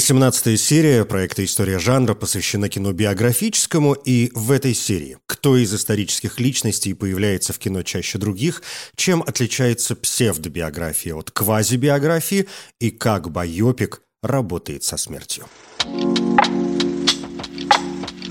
18 серия проекта «История жанра» посвящена кино биографическому, и в этой серии кто из исторических личностей появляется в кино чаще других, чем отличается псевдобиография от квазибиографии и как байопик работает со смертью.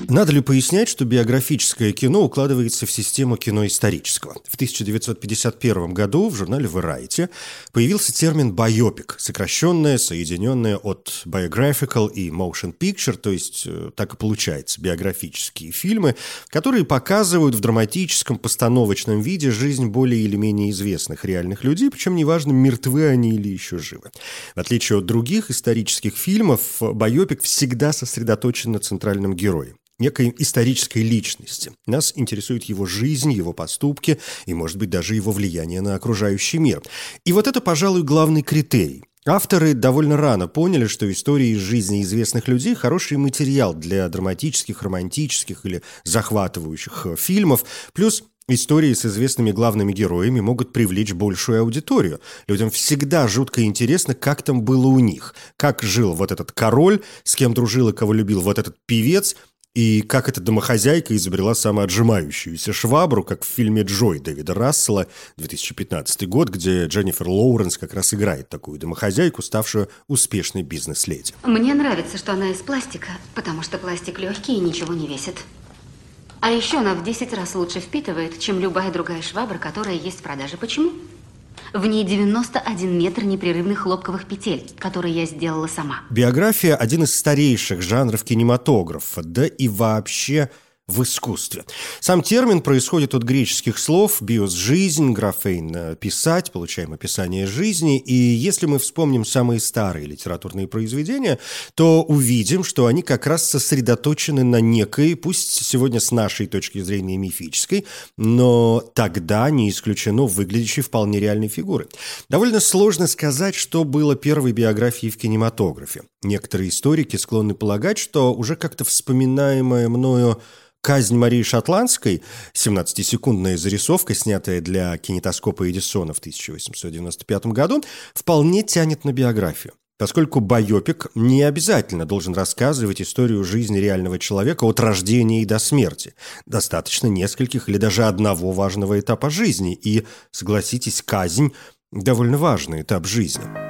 Надо ли пояснять, что биографическое кино укладывается в систему кино исторического? В 1951 году в журнале Variety появился термин «байопик», сокращенное, соединенное от biographical и motion picture, то есть э, так и получается, биографические фильмы, которые показывают в драматическом, постановочном виде жизнь более или менее известных реальных людей, причем неважно, мертвы они или еще живы. В отличие от других исторических фильмов, байопик всегда сосредоточен на центральном герое некой исторической личности. Нас интересует его жизнь, его поступки и, может быть, даже его влияние на окружающий мир. И вот это, пожалуй, главный критерий. Авторы довольно рано поняли, что истории из жизни известных людей – хороший материал для драматических, романтических или захватывающих э, фильмов, плюс Истории с известными главными героями могут привлечь большую аудиторию. Людям всегда жутко интересно, как там было у них. Как жил вот этот король, с кем дружил и кого любил вот этот певец – и как эта домохозяйка изобрела самоотжимающуюся швабру, как в фильме «Джой» Дэвида Рассела, 2015 год, где Дженнифер Лоуренс как раз играет такую домохозяйку, ставшую успешной бизнес-леди. Мне нравится, что она из пластика, потому что пластик легкий и ничего не весит. А еще она в 10 раз лучше впитывает, чем любая другая швабра, которая есть в продаже. Почему? В ней 91 метр непрерывных хлопковых петель, которые я сделала сама. Биография – один из старейших жанров кинематографа, да и вообще – в искусстве. Сам термин происходит от греческих слов «биос» – жизнь, «графейн» – писать, получаем описание жизни. И если мы вспомним самые старые литературные произведения, то увидим, что они как раз сосредоточены на некой, пусть сегодня с нашей точки зрения мифической, но тогда не исключено выглядящей вполне реальной фигуры. Довольно сложно сказать, что было первой биографией в кинематографе. Некоторые историки склонны полагать, что уже как-то вспоминаемое мною Казнь Марии Шотландской, 17-секундная зарисовка, снятая для кинетоскопа Эдисона в 1895 году, вполне тянет на биографию. Поскольку байопик не обязательно должен рассказывать историю жизни реального человека от рождения и до смерти. Достаточно нескольких или даже одного важного этапа жизни. И, согласитесь, казнь – довольно важный этап жизни.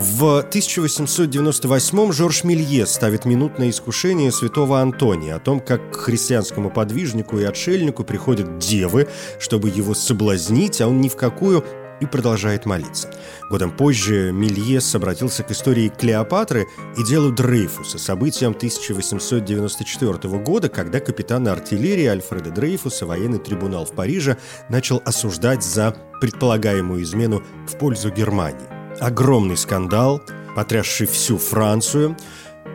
В 1898-м Жорж Милье ставит минутное искушение святого Антония о том, как к христианскому подвижнику и отшельнику приходят девы, чтобы его соблазнить, а он ни в какую и продолжает молиться. Годом позже Мильес обратился к истории Клеопатры и делу Дрейфуса, событиям 1894 года, когда капитана артиллерии Альфреда Дрейфуса военный трибунал в Париже начал осуждать за предполагаемую измену в пользу Германии огромный скандал, потрясший всю Францию.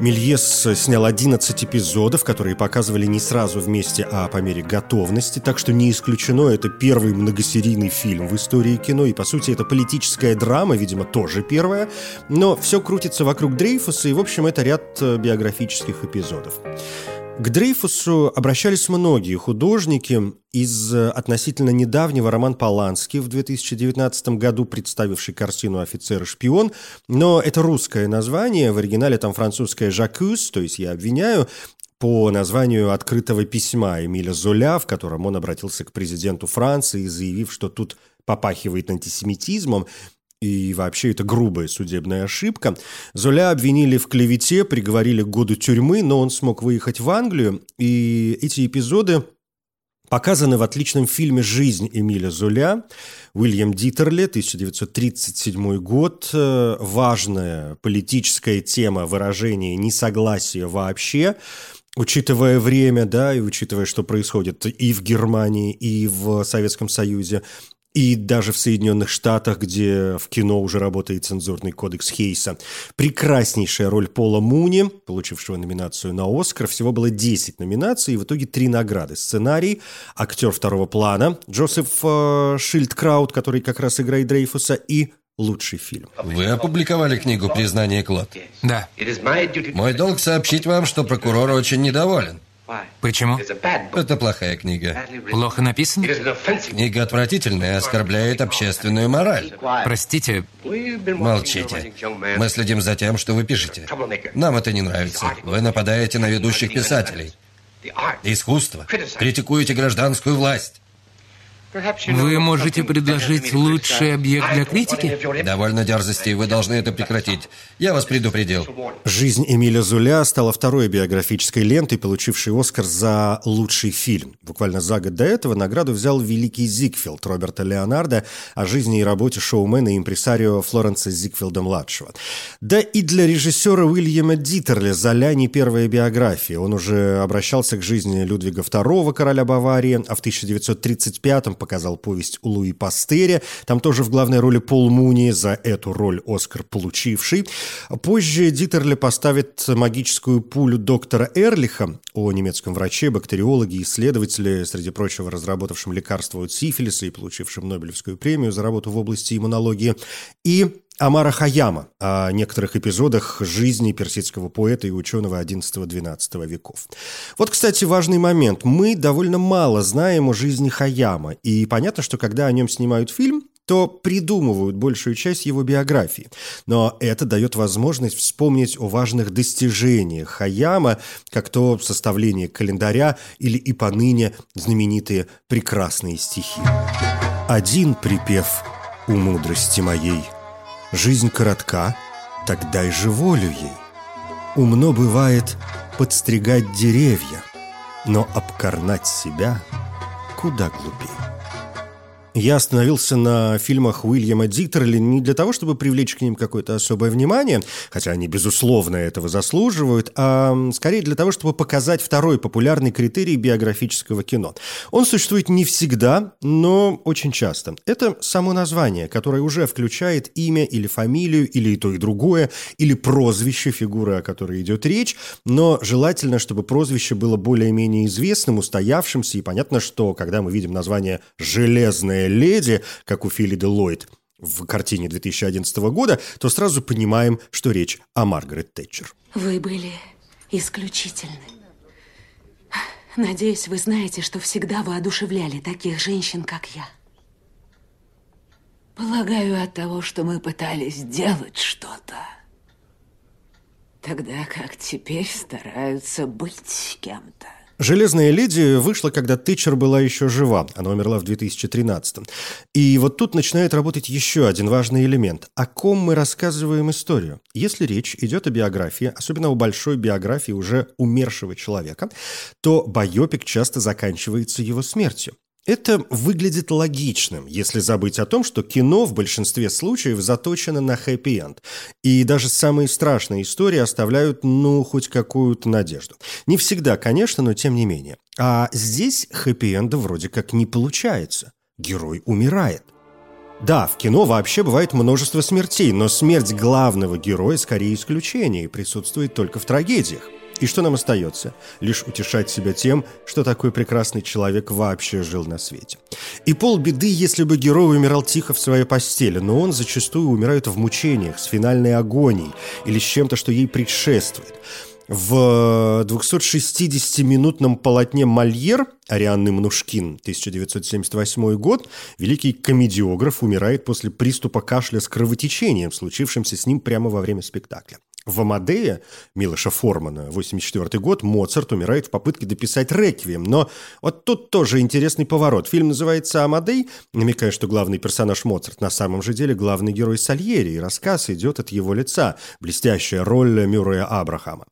Мельес снял 11 эпизодов, которые показывали не сразу вместе, а по мере готовности, так что не исключено, это первый многосерийный фильм в истории кино, и по сути это политическая драма, видимо, тоже первая, но все крутится вокруг Дрейфуса, и в общем это ряд э, биографических эпизодов. К Дрейфусу обращались многие художники. Из э, относительно недавнего Роман Поланский в 2019 году представивший картину «Офицер и шпион», но это русское название, в оригинале там французское «Жакюс», то есть я обвиняю, по названию открытого письма Эмиля Золя, в котором он обратился к президенту Франции, заявив, что тут попахивает антисемитизмом, и вообще это грубая судебная ошибка. Золя обвинили в клевете, приговорили к году тюрьмы, но он смог выехать в Англию, и эти эпизоды показаны в отличном фильме «Жизнь Эмиля Золя». Уильям Дитерли, 1937 год. Э, важная политическая тема выражения несогласия вообще учитывая время, да, и учитывая, что происходит и в Германии, и в Советском Союзе, и даже в Соединенных Штатах, где в кино уже работает цензурный кодекс Хейса. Прекраснейшая роль Пола Муни, получившего номинацию на Оскар. Всего было 10 номинаций, и в итоге три награды. Сценарий, актер второго плана Джозеф э, Шильдкраут, который как раз играет Дрейфуса, и лучший фильм. Вы опубликовали книгу «Признание Клод». Да. Мой долг сообщить вам, что прокурор очень недоволен. Почему? Это плохая книга. Плохо написано? Книга отвратительная, оскорбляет общественную мораль. Простите, Молчите. Мы следим за тем, что вы пишете. Нам это не нравится. Вы нападаете на ведущих писателей. Искусство. Критикуете гражданскую власть. Вы можете предложить лучший объект для критики? Довольно дерзости, вы должны это прекратить. Я вас предупредил. «Жизнь Эмиля Зуля» стала второй биографической лентой, получившей «Оскар» за лучший фильм. Буквально за год до этого награду взял «Великий Зигфилд» Роберта Леонардо о жизни и работе шоумена и импресарио Флоренса Зигфилда-младшего. Да и для режиссера Уильяма Дитерля «Золя» не первая биография. Он уже обращался к жизни Людвига II, короля Баварии, а в 1935-м показал повесть Луи Пастеря. Там тоже в главной роли Пол Муни, за эту роль Оскар получивший. Позже Дитерле поставит магическую пулю доктора Эрлиха о немецком враче, бактериологе, исследователе, среди прочего разработавшем лекарство от сифилиса и получившем Нобелевскую премию за работу в области иммунологии. И Амара Хаяма о некоторых эпизодах жизни персидского поэта и ученого XI-XII веков. Вот, кстати, важный момент. Мы довольно мало знаем о жизни Хаяма, и понятно, что когда о нем снимают фильм, то придумывают большую часть его биографии. Но это дает возможность вспомнить о важных достижениях Хаяма, как то составление календаря или и поныне знаменитые прекрасные стихи. «Один припев у мудрости моей – Жизнь коротка, так дай же волю ей. Умно бывает подстригать деревья, но обкорнать себя куда глупее. Я остановился на фильмах Уильяма Диттерли не для того, чтобы привлечь к ним какое-то особое внимание, хотя они, безусловно, этого заслуживают, а скорее для того, чтобы показать второй популярный критерий биографического кино. Он существует не всегда, но очень часто. Это само название, которое уже включает имя или фамилию, или и то, и другое, или прозвище фигуры, о которой идет речь, но желательно, чтобы прозвище было более-менее известным, устоявшимся, и понятно, что когда мы видим название «Железная леди», как у Филида Ллойд в картине 2011 года, то сразу понимаем, что речь о Маргарет Тэтчер. Вы были исключительны. Надеюсь, вы знаете, что всегда воодушевляли таких женщин, как я. Полагаю, от того, что мы пытались сделать что-то, тогда как теперь стараются быть кем-то. «Железная леди» вышла, когда Тэтчер была еще жива. Она умерла в 2013 И вот тут начинает работать еще один важный элемент. О ком мы рассказываем историю? Если речь идет о биографии, особенно о большой биографии уже умершего человека, то байопик часто заканчивается его смертью. Это выглядит логичным, если забыть о том, что кино в большинстве случаев заточено на хэппи-энд. И даже самые страшные истории оставляют, ну, хоть какую-то надежду. Не всегда, конечно, но тем не менее. А здесь хэппи-энда вроде как не получается. Герой умирает. Да, в кино вообще бывает множество смертей, но смерть главного героя скорее исключение и присутствует только в трагедиях. И что нам остается? Лишь утешать себя тем, что такой прекрасный человек вообще жил на свете. И полбеды, если бы герой умирал тихо в своей постели, но он зачастую умирает в мучениях, с финальной агонией или с чем-то, что ей предшествует. В 260-минутном полотне «Мольер» Арианны Мнушкин, 1978 год, великий комедиограф умирает после приступа кашля с кровотечением, случившимся с ним прямо во время спектакля. В «Амадее» Милоша Формана, 84 год, Моцарт умирает в попытке дописать «Реквием». Но вот тут тоже интересный поворот. Фильм называется «Амадей», намекая, что главный персонаж Моцарт на самом же деле главный герой Сальери, и рассказ идет от его лица. Блестящая роль Мюррея Абрахама.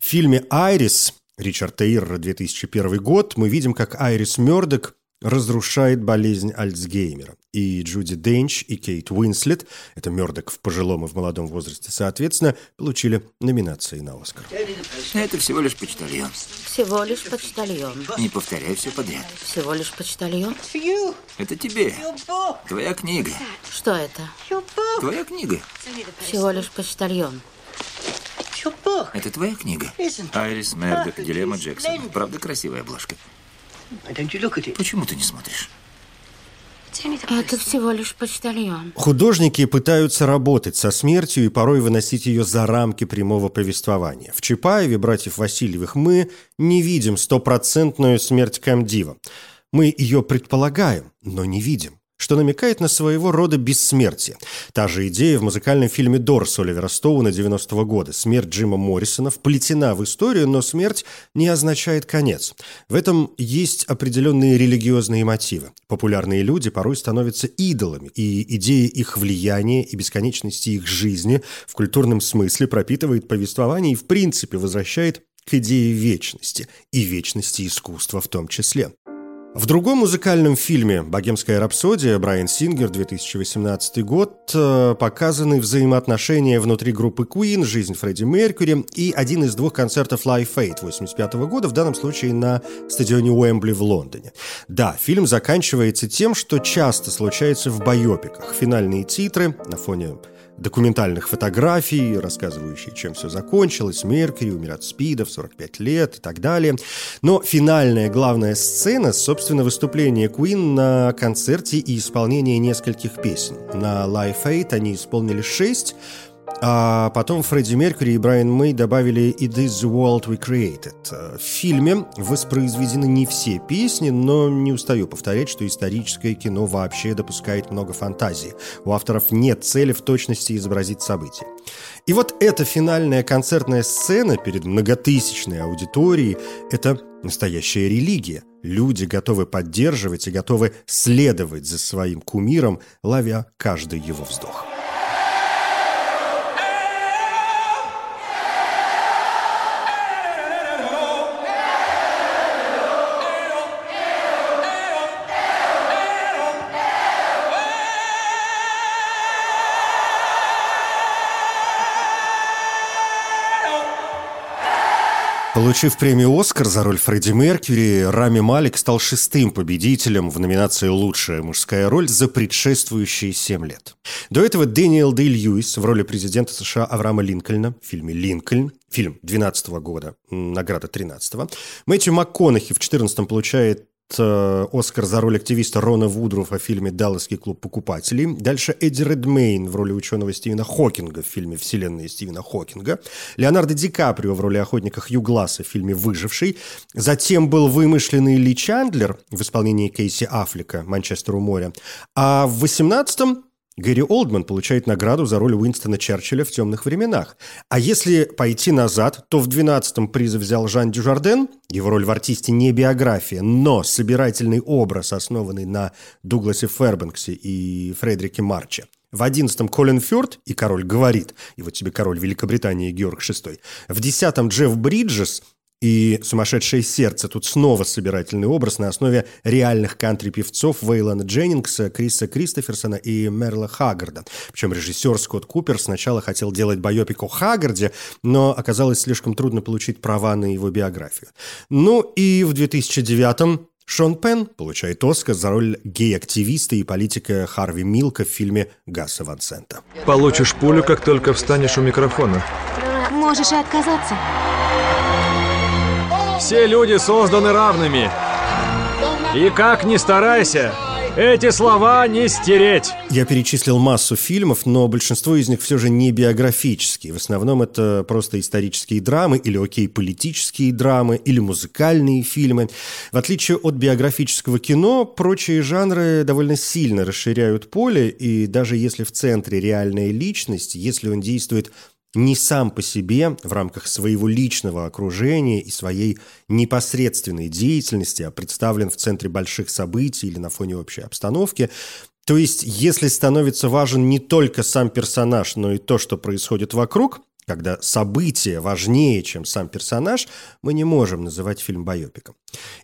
В фильме «Айрис» Ричард Тейр, 2001 год, мы видим, как Айрис Мёрдок разрушает болезнь Альцгеймера. И Джуди Денч, и Кейт Уинслет, это Мёрдок в пожилом и в молодом возрасте, соответственно, получили номинации на «Оскар». Это всего лишь почтальон. Всего лишь почтальон. Не повторяй все подряд. Всего лишь почтальон. Это тебе. Твоя книга. Что это? Твоя книга. Всего лишь почтальон. Это твоя книга. Айрис Мердок, Дилемма Джексон. Правда, красивая обложка. Почему ты не смотришь? Это всего лишь почтальон. Художники пытаются работать со смертью и порой выносить ее за рамки прямого повествования. В Чапаеве, братьев Васильевых, мы не видим стопроцентную смерть Камдива. Мы ее предполагаем, но не видим что намекает на своего рода бессмертие. Та же идея в музыкальном фильме «Дорс» Оливера Стоуна 90-го года. Смерть Джима Моррисона вплетена в историю, но смерть не означает конец. В этом есть определенные религиозные мотивы. Популярные люди порой становятся идолами, и идея их влияния и бесконечности их жизни в культурном смысле пропитывает повествование и в принципе возвращает к идее вечности, и вечности искусства в том числе. В другом музыкальном фильме «Богемская рапсодия» Брайан Сингер, 2018 год, э, показаны взаимоотношения внутри группы Queen, жизнь Фредди Меркьюри и один из двух концертов Live Aid 85 года, в данном случае на стадионе Уэмбли в Лондоне. Да, фильм заканчивается тем, что часто случается в байопиках. Финальные титры на фоне документальных фотографий, рассказывающие, чем все закончилось, Меркьюри умер от СПИДа в 45 лет и так далее. Но финальная главная сцена, собственно, выступление Queen на концерте и исполнение нескольких песен. На Live Aid они исполнили шесть, а потом Фредди Меркьюри и Брайан Мэй добавили «It is the world we created». В фильме воспроизведены не все песни, но не устаю повторять, что историческое кино вообще допускает много фантазии. У авторов нет цели в точности изобразить события. И вот эта финальная концертная сцена перед многотысячной аудиторией – это настоящая религия. Люди готовы поддерживать и готовы следовать за своим кумиром, ловя каждый его вздох. Получив премию «Оскар» за роль Фредди Меркьюри, Рами Малик стал шестым победителем в номинации «Лучшая мужская роль» за предшествующие семь лет. До этого Дэниел Дэй Льюис в роли президента США Авраама Линкольна в фильме «Линкольн», фильм 12 года, награда 13 -го. Мэтью МакКонахи в 14 получает Оскар за роль активиста Рона Вудруфа в фильме «Далласский клуб покупателей». Дальше Эдди Редмейн в роли ученого Стивена Хокинга в фильме «Вселенная Стивена Хокинга». Леонардо Ди Каприо в роли охотника Хью Гласса в фильме «Выживший». Затем был вымышленный Ли Чандлер в исполнении Кейси Аффлека «Манчестер у моря». А в 18-м Гэри Олдман получает награду за роль Уинстона Черчилля в «Темных временах». А если пойти назад, то в 12-м призы взял Жан Дюжарден, его роль в артисте не биография, но собирательный образ, основанный на Дугласе Фербенксе и Фредерике Марче. В одиннадцатом Колин Фёрд и «Король говорит», и вот тебе король Великобритании Георг VI. В десятом Джефф Бриджес – и «Сумасшедшее сердце» тут снова собирательный образ на основе реальных кантри-певцов Вейлана Дженнингса, Криса Кристоферсона и Мерла Хаггарда. Причем режиссер Скотт Купер сначала хотел делать байопик о Хаггарде, но оказалось слишком трудно получить права на его биографию. Ну и в 2009-м Шон Пен получает Оскар за роль гей-активиста и политика Харви Милка в фильме Гаса Ван Сента. Получишь пулю, как только встанешь у микрофона. Можешь и отказаться. Все люди созданы равными. И как ни старайся, эти слова не стереть. Я перечислил массу фильмов, но большинство из них все же не биографические. В основном это просто исторические драмы или, окей, политические драмы или музыкальные фильмы. В отличие от биографического кино, прочие жанры довольно сильно расширяют поле, и даже если в центре реальная личность, если он действует не сам по себе в рамках своего личного окружения и своей непосредственной деятельности, а представлен в центре больших событий или на фоне общей обстановки. То есть, если становится важен не только сам персонаж, но и то, что происходит вокруг, когда событие важнее, чем сам персонаж, мы не можем называть фильм байопиком.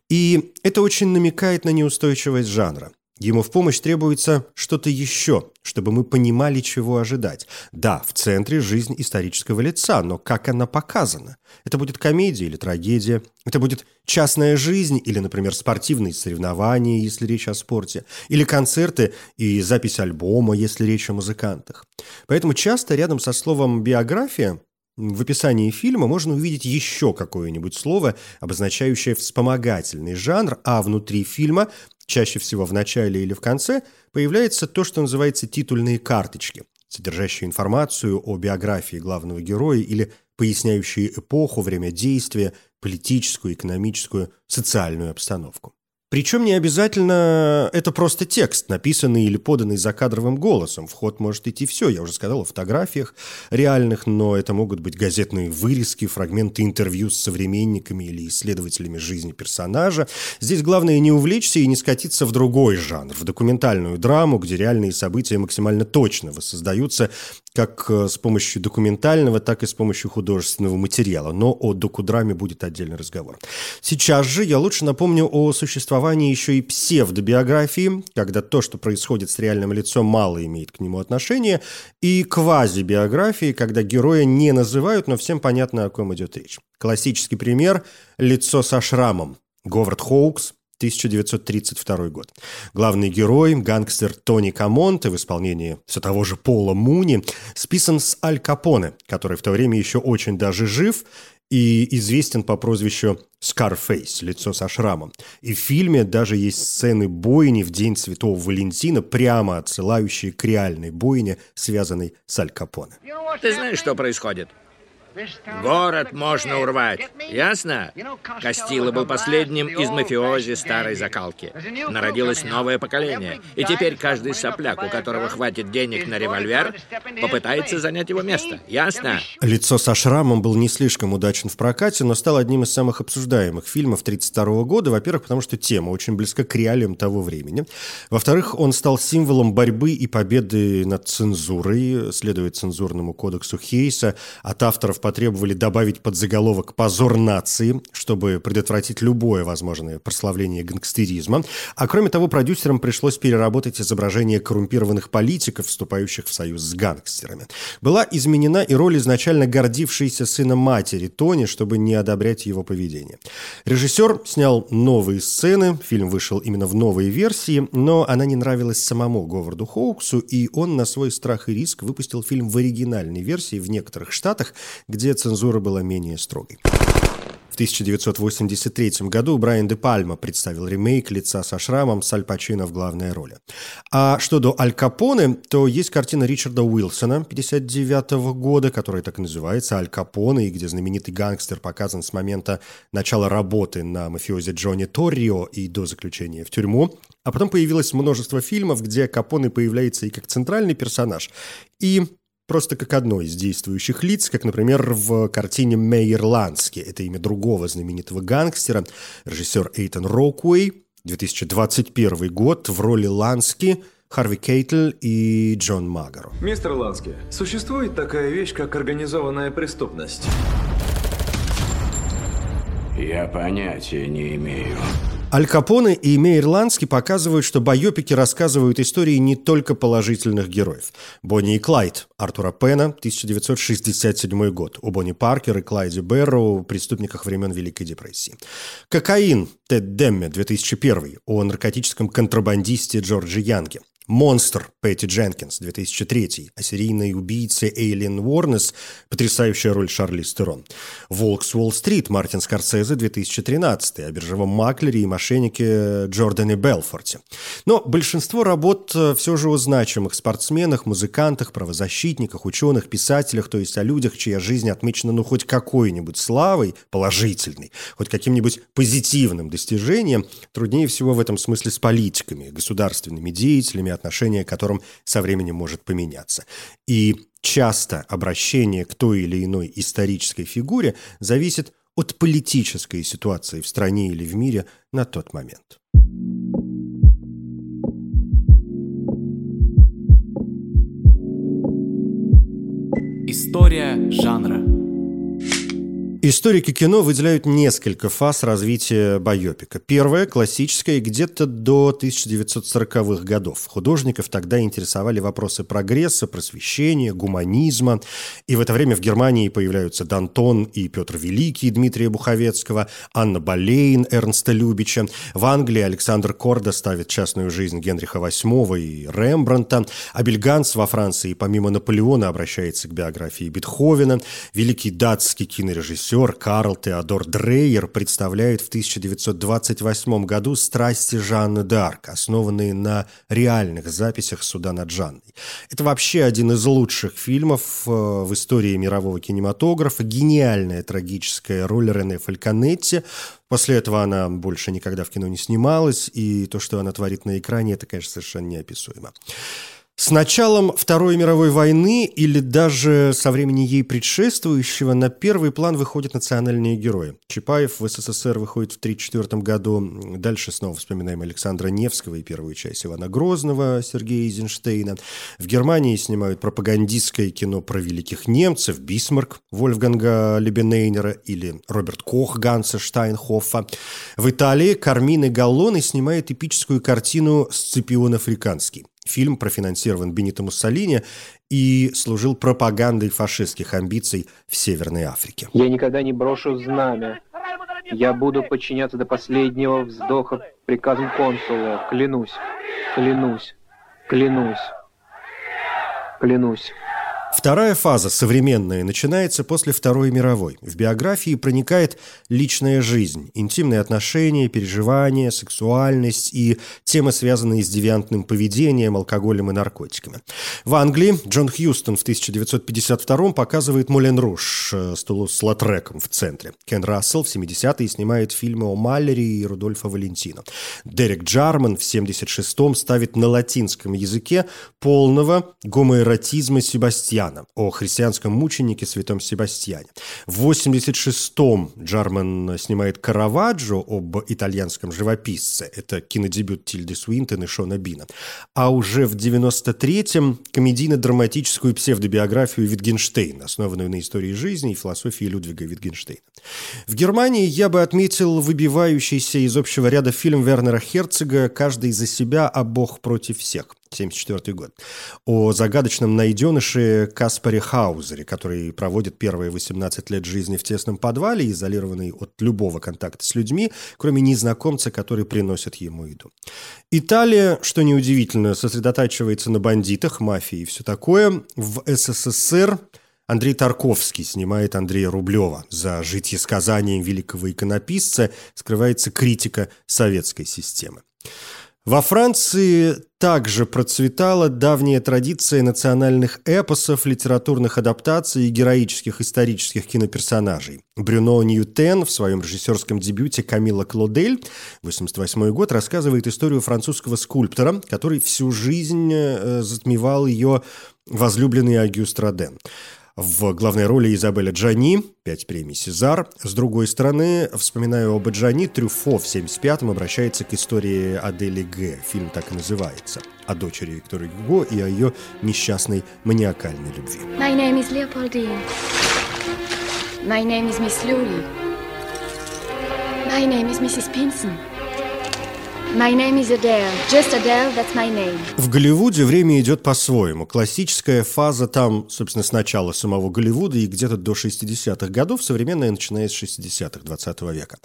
И это очень намекает на неустойчивость жанра. Ему в помощь требуется что-то еще, чтобы мы понимали, чего ожидать. Да, в центре жизнь исторического лица, но как она показана? Это будет комедия или трагедия? Это будет частная жизнь или, например, спортивные соревнования, если речь о спорте? Или концерты и запись альбома, если речь о музыкантах? Поэтому часто рядом со словом «биография» В описании фильма можно увидеть еще какое-нибудь слово, обозначающее вспомогательный жанр, а внутри фильма Чаще всего в начале или в конце появляется то, что называется титульные карточки, содержащие информацию о биографии главного героя или поясняющие эпоху, время действия, политическую, экономическую, социальную обстановку. Причем не обязательно это просто текст, написанный или поданный закадровым голосом. В ход может идти все, я уже сказал, о фотографиях реальных, но это могут быть газетные вырезки, фрагменты интервью с современниками или исследователями жизни персонажа. Здесь главное не увлечься и не скатиться в другой жанр, в документальную драму, где реальные события максимально точно воссоздаются как э, с помощью документального, так и с помощью художественного материала. Но о докудраме будет отдельный разговор. Сейчас же я лучше напомню о существовании еще и псевдобиографии, когда то, что происходит с реальным лицом, мало имеет к нему отношения, и квазибиографии, когда героя не называют, но всем понятно, о ком идет речь. Классический пример – «Лицо со шрамом». Говард Хоукс, 1932 год. Главный герой, гангстер Тони Камонте в исполнении все того же Пола Муни, списан с Аль Капоне, который в то время еще очень даже жив и известен по прозвищу Scarface, лицо со шрамом. И в фильме даже есть сцены бойни в День Святого Валентина, прямо отсылающие к реальной бойне, связанной с Аль Капоне. Ты знаешь, что происходит? Город можно урвать. Ясно? Кастило был последним из мафиози старой закалки. Народилось новое поколение. И теперь каждый сопляк, у которого хватит денег на револьвер, попытается занять его место. Ясно? «Лицо со шрамом» был не слишком удачен в прокате, но стал одним из самых обсуждаемых фильмов 1932 года. Во-первых, потому что тема очень близка к реалиям того времени. Во-вторых, он стал символом борьбы и победы над цензурой, следует цензурному кодексу Хейса. От авторов потребовали добавить под заголовок «Позор нации», чтобы предотвратить любое возможное прославление гангстеризма. А кроме того, продюсерам пришлось переработать изображение коррумпированных политиков, вступающих в союз с гангстерами. Была изменена и роль изначально гордившейся сына матери Тони, чтобы не одобрять его поведение. Режиссер снял новые сцены, фильм вышел именно в новой версии, но она не нравилась самому Говарду Хоуксу, и он на свой страх и риск выпустил фильм в оригинальной версии в некоторых штатах, где цензура была менее строгой. В 1983 году Брайан де Пальма представил ремейк «Лица со шрамом» с Аль Пачино в главной роли. А что до Аль Капоне, то есть картина Ричарда Уилсона 1959 года, которая так и называется «Аль Капоне», и где знаменитый гангстер показан с момента начала работы на мафиозе Джонни Торрио и до заключения в тюрьму. А потом появилось множество фильмов, где Капоне появляется и как центральный персонаж, и просто как одно из действующих лиц, как, например, в картине «Мейер Лански». Это имя другого знаменитого гангстера, режиссер Эйтан Рокуэй, 2021 год, в роли Лански Харви Кейтл и Джон Магаро. Мистер Лански, существует такая вещь, как организованная преступность? Я понятия не имею. Аль Капоне и Мейер Лански показывают, что байопики рассказывают истории не только положительных героев. Бонни и Клайд Артура Пена, 1967 год. О Бонни Паркер и Клайде Берроу, преступниках времен Великой депрессии. Кокаин Тед Демме, 2001 о наркотическом контрабандисте Джорджи Янге. «Монстр» Пэтти Дженкинс, 2003, о серийной убийце Эйлин Уорнес, потрясающая роль Шарли Стерон. «Волк с Уолл-стрит» Мартин Скорсезе, 2013, о биржевом маклере и мошеннике Джордане Белфорте. Но большинство работ э, все же о значимых спортсменах, музыкантах, правозащитниках, ученых, писателях, то есть о людях, чья жизнь отмечена ну хоть какой-нибудь славой, положительной, хоть каким-нибудь позитивным достижением, труднее всего в этом смысле с политиками, государственными деятелями, отношение к которым со временем может поменяться. И часто обращение к той или иной исторической фигуре зависит от политической ситуации в стране или в мире на тот момент. История жанра. Историки кино выделяют несколько фаз развития байопика. Первая, классическая, где-то до 1940-х годов. Художников тогда интересовали вопросы прогресса, просвещения, гуманизма. И в это время в Германии появляются Дантон и Петр Великий Дмитрия Буховецкого, Анна Болейн Эрнста Любича. В Англии Александр Корда ставит частную жизнь Генриха VIII и Рембранта. Абельганс во Франции помимо Наполеона обращается к биографии Бетховена. Великий датский кинорежиссер режиссер Карл Теодор Дрейер представляет в 1928 году «Страсти Жанны д'Арк», основанные на реальных записях суда над Жанной. Это вообще один из лучших фильмов э, в истории мирового кинематографа. Гениальная трагическая роль Рене Фальконетти. После этого она больше никогда в кино не снималась, и то, что она творит на экране, это, конечно, совершенно неописуемо. С началом Второй мировой войны или даже со времени ей предшествующего на первый план выходят национальные герои. Чапаев в СССР выходит в 1934 году. Дальше снова вспоминаем Александра Невского и первую часть Ивана Грозного, Сергея Эйзенштейна. В Германии снимают пропагандистское кино про великих немцев, Бисмарк, Вольфганга Либенайнера или Роберт Кох Ганса Штайнхоффа. В Италии Кармине Галлоне снимает эпическую картину «Сципион Африканский». Фильм профинансирован Бенито Муссолини и служил пропагандой фашистских амбиций в Северной Африке. Я никогда не брошу знамя. Я буду подчиняться до последнего вздоха приказам консула. Клянусь, клянусь, клянусь, клянусь. Вторая фаза, современная, начинается после Второй мировой. В биографии проникает личная жизнь, интимные отношения, переживания, сексуальность и темы, связанные с девиантным поведением, алкоголем и наркотиками. В Англии Джон Хьюстон в 1952 показывает «Мулен Руш» э, с Тулус Латреком в центре. Кен Рассел в 70-е снимает фильмы о Маллере и Рудольфа Валентино. Дерек Джарман в 76-м ставит на латинском языке полного гомоэротизма Себастьяна Себастьяна, о христианском мученике святом Себастьяне. В 86-м Джарман снимает «Караваджо» об итальянском живописце. Это кинодебют Тильды Суинтон и Шона Бина. А уже в 93-м комедийно-драматическую псевдобиографию Витгенштейна, основанную на истории жизни и философии Людвига Витгенштейна. В Германии я бы отметил выбивающийся из общего ряда фильм Вернера Херцога «Каждый за себя, а Бог против всех». 1974 год, о загадочном найденыше Каспаре Хаузере, который проводит первые 18 лет жизни в тесном подвале, изолированный от любого контакта с людьми, кроме незнакомца, который приносит ему еду. Италия, что неудивительно, сосредотачивается на бандитах, мафии и все такое. В СССР Андрей Тарковский снимает Андрея Рублева. За житьесказанием великого иконописца скрывается критика советской системы. Во Франции также процветала давняя традиция национальных эпосов, литературных адаптаций и героических исторических киноперсонажей. Брюно Ньютен в своем режиссерском дебюте «Камила Клодель» 1988 год рассказывает историю французского скульптора, который всю жизнь э, затмевал ее возлюбленный Агюст Роден. В главной роли Изабеля Джани, пять премий «Сезар». С другой стороны, вспоминаю об Джани, Трюфо в 75-м обращается к истории Адели Г. Фильм так и называется. О дочери Виктории Гюго и о ее несчастной маниакальной любви. My name is Leopoldine. My name is Miss Louis. My name is Mrs. Pinson. My name is Adele. Just Adele, that's my name. В Голливуде время идет по-своему. Классическая фаза там, собственно, с начала самого Голливуда и где-то до 60-х годов, современная начиная с 60-х 20 века.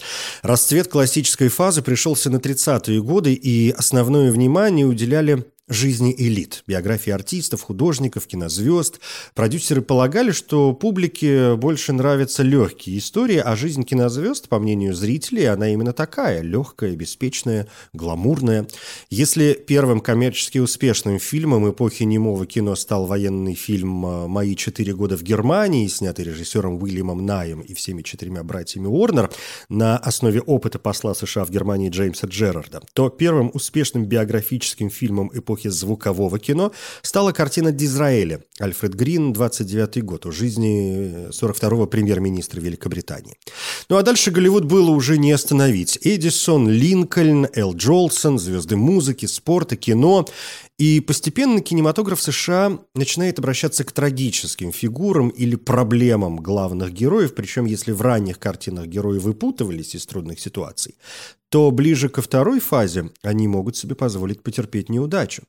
Расцвет классической фазы пришелся на 30-е годы, и основное внимание уделяли жизни элит, биографии артистов, художников, кинозвезд. Продюсеры полагали, что публике больше нравятся легкие истории, а жизнь кинозвезд, по мнению зрителей, она именно такая – легкая, беспечная, гламурная. Если первым коммерчески успешным фильмом эпохи немого кино стал военный фильм э, «Мои четыре года в Германии», снятый режиссером Уильямом Наем и всеми четырьмя братьями Уорнер на основе опыта посла США в Германии Джеймса Джерарда, то первым успешным биографическим фильмом эпохи эпохи звукового кино стала картина Дизраэля Альфред Грин, 29 год, о жизни 42-го премьер-министра Великобритании. Ну а дальше Голливуд было уже не остановить. Эдисон, Линкольн, Эл Джолсон, звезды музыки, спорта, кино. И постепенно кинематограф США начинает обращаться к трагическим фигурам или проблемам главных героев, причем если в ранних картинах герои выпутывались из трудных ситуаций, то ближе ко второй фазе они могут себе позволить потерпеть неудачу.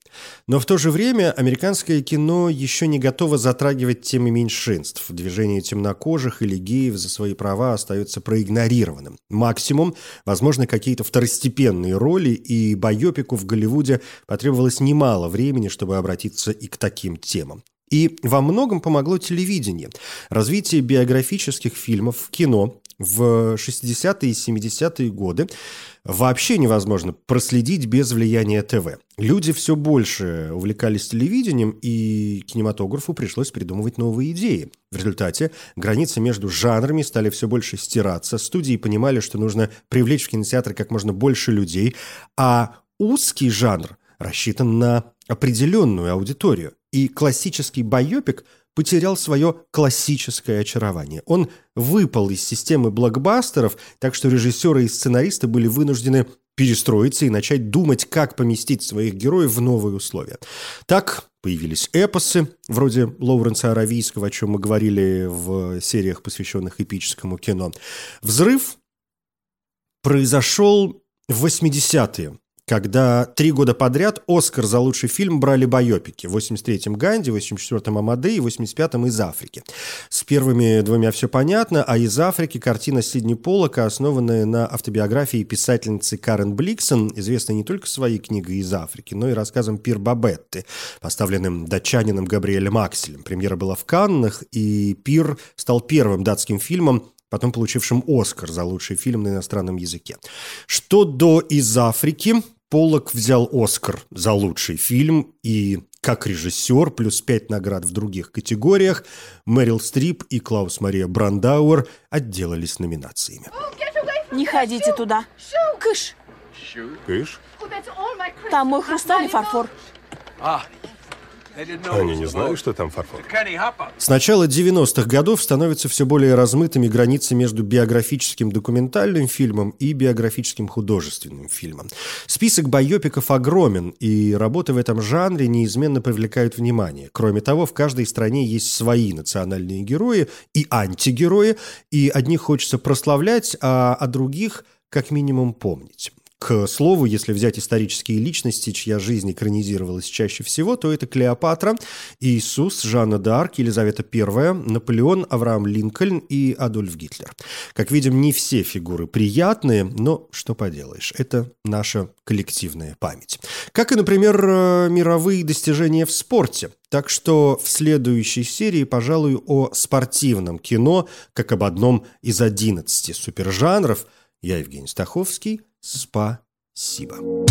Но в то же время американское кино еще не готово затрагивать темы меньшинств. Движение темнокожих или геев за свои права остается проигнорированным. Максимум, возможно, какие-то второстепенные роли, и байопику в Голливуде потребовалось немало времени, чтобы обратиться и к таким темам. И во многом помогло телевидение. Развитие биографических фильмов в кино в 60-е и 70-е годы вообще невозможно проследить без влияния ТВ. Люди все больше увлекались телевидением, и кинематографу пришлось придумывать новые идеи. В результате границы между жанрами стали все больше стираться, студии понимали, что нужно привлечь в кинотеатры как можно больше людей, а узкий жанр рассчитан на определенную аудиторию. И классический байопик потерял свое классическое очарование. Он выпал из системы блокбастеров, так что режиссеры и сценаристы были вынуждены перестроиться и начать думать, как поместить своих героев в новые условия. Так появились эпосы, вроде Лоуренса Аравийского, о чем мы говорили в сериях, посвященных эпическому кино. Взрыв произошел в 80-е когда три года подряд Оскар за лучший фильм брали байопики. В 83-м Ганди, в 84-м Амадей и в 85-м из Африки. С первыми двумя все понятно, а из Африки картина Сидни Поллока, основанная на автобиографии писательницы Карен Бликсон, известной не только своей книгой из Африки, но и рассказом Пир Бабетты, поставленным датчанином Габриэлем Акселем. Премьера была в Каннах, и Пир стал первым датским фильмом, потом получившим Оскар за лучший фильм на иностранном языке. Что до «Из Африки», Поллок взял Оскар за лучший фильм и как режиссер, плюс пять наград в других категориях, Мэрил Стрип и Клаус Мария Брандауэр отделались номинациями. Не ходите туда. Кыш. Кыш? Там мой хрусталь и фарфор. Они не знали, что там фарфор. С начала 90-х годов становятся все более размытыми границы между биографическим документальным фильмом и биографическим художественным фильмом. Список байопиков огромен, и работы в этом жанре неизменно привлекают внимание. Кроме того, в каждой стране есть свои национальные герои и антигерои, и одних хочется прославлять, а о других как минимум помнить. К слову, если взять исторические личности, чья жизнь экранизировалась чаще всего, то это Клеопатра, Иисус, Жанна д'Арк, Елизавета I, Наполеон, Авраам Линкольн и Адольф Гитлер. Как видим, не все фигуры приятные, но что поделаешь, это наша коллективная память. Как и, например, э, мировые достижения в спорте. Так что в следующей серии, пожалуй, о спортивном кино, как об одном из 11 супержанров. Я Евгений Стаховский – Спасибо.